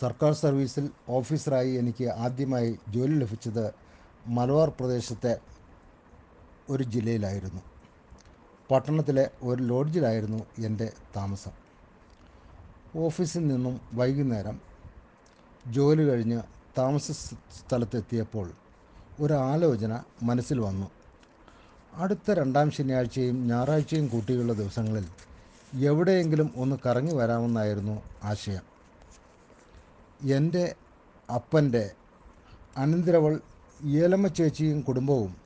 സർക്കാർ സർവീസിൽ ഓഫീസറായി എനിക്ക് ആദ്യമായി ജോലി ലഭിച്ചത് മലബാർ പ്രദേശത്തെ ഒരു ജില്ലയിലായിരുന്നു. പട്ടണത്തിലെ ഒരു ലോഡ്ജിലായിരുന്നു എന്റെ താമസം. ഓഫീസിൽ നിന്നും വൈകുന്നേരം ജോലി കഴിഞ്ഞ് താമസ സ്ഥലത്തെത്തിയപ്പോൾ ഒരു ആലോചന മനസ്സിൽ വന്നു. അടുത്ത രണ്ടാം ശനിയാഴ്ചയും ഞായറാഴ്ചയും കൂട്ടിയുള്ള ദിവസങ്ങളിൽ എവിടെയെങ്കിലും ഒന്ന് കറങ്ങി വരാമെന്നായിരുന്നു ആശയം. എന്റെ അപ്പന്റെ അനന്തരവൾ ഏലമ്മ ചേച്ചിയും കുടുംബവും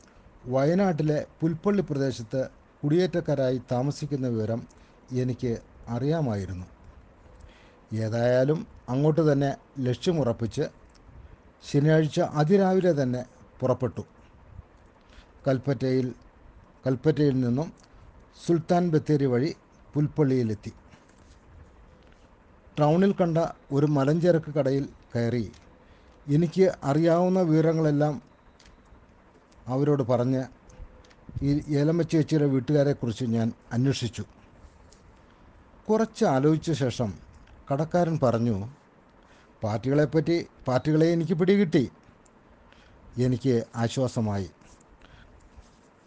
വയനാട്ടിലെ പുൽപ്പള്ളി പ്രദേശത്ത് കുടിയേറ്റക്കാരായി താമസിക്കുന്ന വിവരം എനിക്ക് അറിയാമായിരുന്നു. ഏതായാലും അങ്ങോട്ട് തന്നെ ലക്ഷ്യമുറപ്പിച്ച് ശനിയാഴ്ച അതിരാവിലെ തന്നെ പുറപ്പെട്ടു. കൽപ്പറ്റയിൽ കൽപ്പറ്റയിൽ നിന്നും സുൽത്താൻ ബത്തേരി വഴി പുൽപ്പള്ളിയിലെത്തി. ടൗണിൽ കണ്ട ഒരു മലഞ്ചരക്ക് കടയിൽ കയറി. എനിക്ക് അറിയാവുന്ന വിവരങ്ങളെല്ലാം അവരോട് പറഞ്ഞ് ഈ ഏലമ്മച്ചേച്ചിയുടെ വീട്ടുകാരെക്കുറിച്ച് ഞാൻ അന്വേഷിച്ചു. കുറച്ച് ആലോചിച്ച ശേഷം കടക്കാരൻ പറഞ്ഞു പാർട്ടികളെപ്പറ്റി പാർട്ടികളെ എനിക്ക് പിടികിട്ടി. എനിക്ക് ആശ്വാസമായി.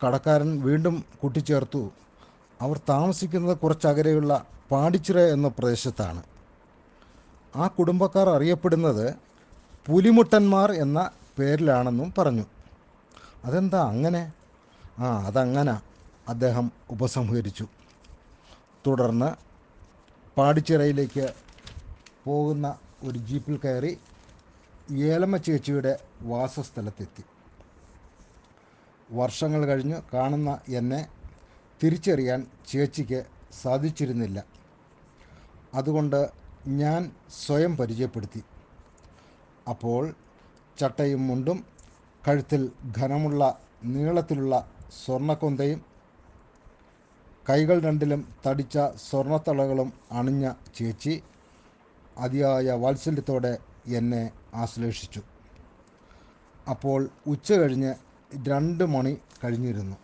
കടക്കാരൻ വീണ്ടും കൂട്ടിച്ചേർത്തു. അവർ താമസിക്കുന്നത് കുറച്ചകലെയുള്ള പാടിച്ചിറ എന്ന പ്രദേശത്താണ്. ആ കുടുംബക്കാർ അറിയപ്പെടുന്നത് പുലിമുട്ടന്മാർ എന്ന പേരിലാണെന്നും പറഞ്ഞു. അതെന്താ അങ്ങനെ? ആ അതങ്ങനെ അദ്ദേഹം ഉപസംഹരിച്ചു. തുടർന്ന് പാടിച്ചിറയിലേക്ക് പോകുന്ന ഒരു ജീപ്പിൽ കയറി ഏലമ്മ ചേച്ചിയുടെ വാസസ്ഥലത്തെത്തി. വർഷങ്ങൾ കഴിഞ്ഞ് കാണുന്ന എന്നെ തിരിച്ചറിയാൻ ചേച്ചിക്ക് സാധിച്ചിരുന്നില്ല. അതുകൊണ്ട് ഞാൻ സ്വയം പരിചയപ്പെടുത്തി. അപ്പോൾ ചട്ടയും മുണ്ടും കഴുത്തിൽ ഘനമുള്ള നീളത്തിലുള്ള സ്വർണക്കൊന്തയും കൈകൾ രണ്ടിലും തടിച്ച സ്വർണത്തളകളും അണിഞ്ഞ ചേച്ചി അതിയായ വാത്സല്യത്തോടെ എന്നെ ആശ്ലേഷിച്ചു. അപ്പോൾ ഉച്ച കഴിഞ്ഞ് രണ്ട് മണി കഴിഞ്ഞിരുന്നു.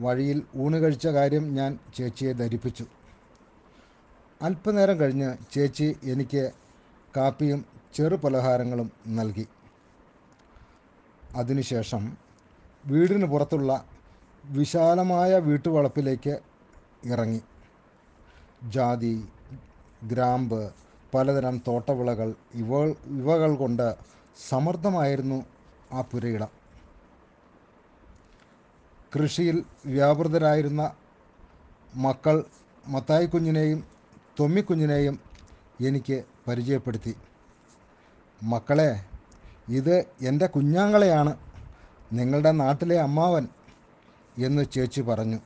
വഴിയിൽ ഊണ് കഴിച്ച കാര്യം ഞാൻ ചേച്ചിയെ ധരിപ്പിച്ചു. അല്പനേരം കഴിഞ്ഞ് ചേച്ചി എനിക്ക് കാപ്പിയും ചെറു പലഹാരങ്ങളും നൽകി. അതിനുശേഷം വീടിന് പുറത്തുള്ള വിശാലമായ വീട്ടുവളപ്പിലേക്ക് ഇറങ്ങി. ജാതി ഗ്രാമ്പ് പലതരം തോട്ടവിളകൾ ഇവ ഇവകൾ കൊണ്ട് സമൃദ്ധമായിരുന്നു ആ പുരയിടം. കൃഷിയിൽ വ്യാപൃതരായിരുന്ന മക്കൾ മത്തായി കുഞ്ഞിനെയും തൊമ്മിക്കുഞ്ഞിനെയും എനിക്ക് പരിചയപ്പെടുത്തി. മക്കളെ ഇത് എന്റെ കുഞ്ഞാങ്ങളെയാണ്. നിങ്ങളുടെ നാട്ടിലെ അമ്മാവൻ എന്ന് ചേച്ചി പറഞ്ഞു.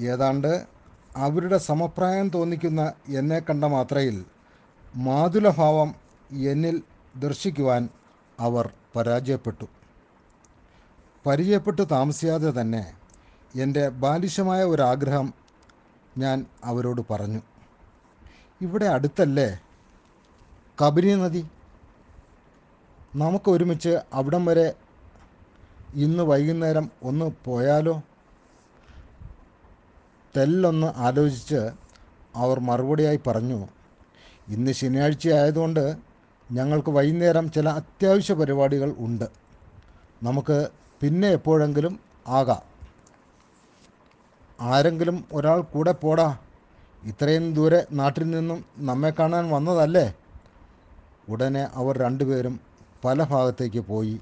ഏതാണ്ട് അവരുടെ സമപ്രായം തോന്നിക്കുന്ന എന്നെ കണ്ട മാത്രയിൽ മാതുലഭാവം എന്നിൽ ദർശിക്കുവാൻ അവർ പരാജയപ്പെട്ടു. പരിചയപ്പെട്ടു താമസിയാതെ തന്നെ എന്റെ ബാലിശമായ ഒരാഗ്രഹം ഞാൻ അവരോട് പറഞ്ഞു. ഇവിടെ അടുത്തല്ലേ? കബരി നദി. നമുക്ക് ഒരുമിച്ച് അവിടം വരെ ഇന്ന് വൈകുന്നേരം ഒന്ന് പോയാലോ? തെല്ലൊന്ന് ആലോചിച്ച് അവർ മറുപടിയായി പറഞ്ഞു ഇന്ന് ശനിയാഴ്ച ആയതുകൊണ്ട് ഞങ്ങൾക്ക് വൈകുന്നേരം ചില അത്യാവശ്യ പരിപാടികൾ ഉണ്ട്. നമുക്ക് പിന്നെ എപ്പോഴെങ്കിലും ആകാം. ആരെങ്കിലും ഒരാൾ കൂടെ പോടാ. ഇത്രയും ദൂരെ നാട്ടിൽ നിന്നും നമ്മെ കാണാൻ വന്നതല്ലേ? ഉടനെ അവർ രണ്ടുപേരും പല ഭാഗത്തേക്ക് പോയി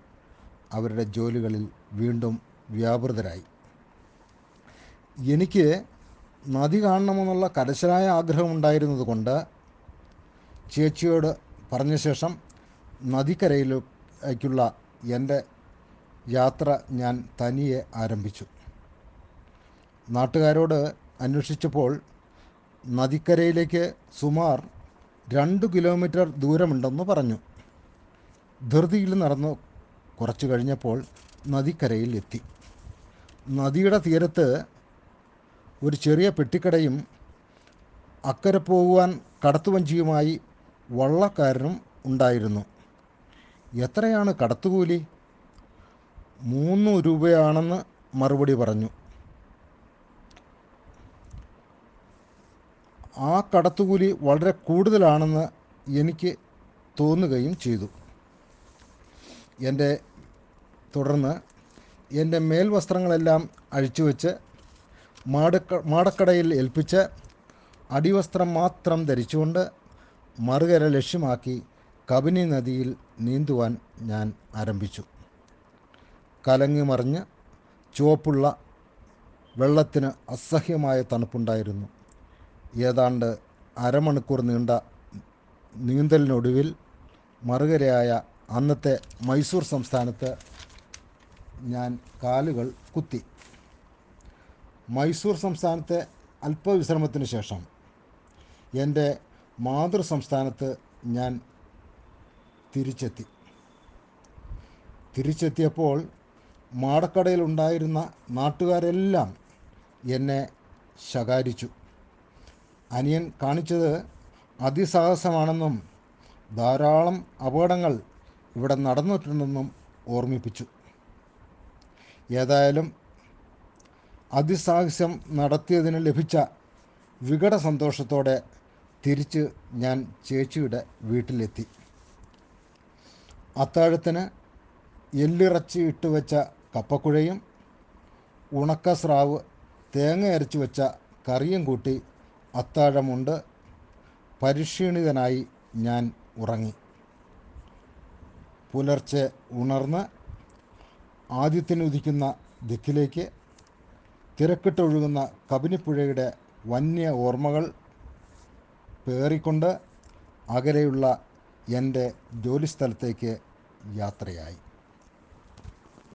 അവരുടെ ജോലികളിൽ വീണ്ടും വ്യാപൃതരായി. എനിക്ക് നദി കാണണമെന്നുള്ള കരശനായ ആഗ്രഹമുണ്ടായിരുന്നതുകൊണ്ട് ചേച്ചിയോട് പറഞ്ഞ ശേഷം നദിക്കരയിലേക്കുള്ള എന്റെ യാത്ര ഞാൻ തനിയെ ആരംഭിച്ചു. നാട്ടുകാരോട് അന്വേഷിച്ചപ്പോൾ നദിക്കരയിലേക്ക് സുമാർ രണ്ട് കിലോമീറ്റർ ദൂരമുണ്ടെന്ന് പറഞ്ഞു. ധൃതിയിൽ നടന്നു കുറച്ചു കഴിഞ്ഞപ്പോൾ നദിക്കരയിൽ എത്തി. നദിയുടെ തീരത്ത് ഒരു ചെറിയ പെട്ടിക്കടയും അക്കരെ പോകുവാൻ കടത്തുവഞ്ചിയുമായി വള്ളക്കാരനും ഉണ്ടായിരുന്നു. എത്രയാണ് കടത്തുകൂലി? മൂന്ന് രൂപയാണെന്ന് മറുപടി പറഞ്ഞു. ആ കടത്തുകൂലി വളരെ കൂടുതലാണെന്ന് എനിക്ക് തോന്നുകയും ചെയ്തു. എന്റെ തുടർന്ന് എന്റെ മേൽവസ്ത്രങ്ങളെല്ലാം അഴിച്ചുവെച്ച് മാടക്ക മാടക്കടയിൽ ഏൽപ്പിച്ച് അടിവസ്ത്രം മാത്രം ധരിച്ചുകൊണ്ട് മറുകര ലക്ഷ്യമാക്കി കബനി നദിയിൽ നീന്തുവാൻ ഞാൻ ആരംഭിച്ചു. കലങ്ങി മറിഞ്ഞ് ചുവപ്പുള്ള വെള്ളത്തിന് അസഹ്യമായ തണുപ്പുണ്ടായിരുന്നു. ഏതാണ്ട് അരമണിക്കൂർ നീണ്ട നീന്തലിനൊടുവിൽ മറുകരയായ അന്നത്തെ മൈസൂർ സംസ്ഥാനത്ത് ഞാൻ കാലുകൾ കുത്തി. മൈസൂർ സംസ്ഥാനത്തെ അല്പവിശ്രമത്തിന് ശേഷം എന്റെ മാതൃ സംസ്ഥാനത്ത് ഞാൻ തിരിച്ചെത്തി. തിരിച്ചെത്തിയപ്പോൾ മാടക്കടയിലുണ്ടായിരുന്ന നാട്ടുകാരെല്ലാം എന്നെ ശകാരിച്ചു. അനിയൻ കാണിച്ചത് അതിസാഹസമാണെന്നും ധാരാളം അപകടങ്ങൾ ഇവിടെ നടന്നിട്ടുണ്ടെന്നും ഓർമ്മിപ്പിച്ചു. ഏതായാലും അതിസാഹസ്യം നടത്തിയതിന് ലഭിച്ച വികട സന്തോഷത്തോടെ തിരിച്ച് ഞാൻ ചേച്ചിയുടെ വീട്ടിലെത്തി. അത്താഴത്തിന് എല്ലിറച്ചി ഇട്ട് വെച്ച കപ്പക്കുഴയും ഉണക്ക സ്രാവ് തേങ്ങ അരച്ചു വെച്ച കറിയും കൂട്ടി അത്താഴമുണ്ട്. പരിക്ഷീണിതനായി ഞാൻ ഉറങ്ങി. പുലർച്ചെ ഉണർന്ന് ആദ്യത്തിനുദിക്കുന്ന ദിക്കിലേക്ക് തിരക്കിട്ടൊഴുകുന്ന കബനിപ്പുഴയുടെ വന്യ ഓർമ്മകൾ പേറിക്കൊണ്ട് അകലെയുള്ള എന്റെ ജോലിസ്ഥലത്തേക്ക് യാത്രയായി.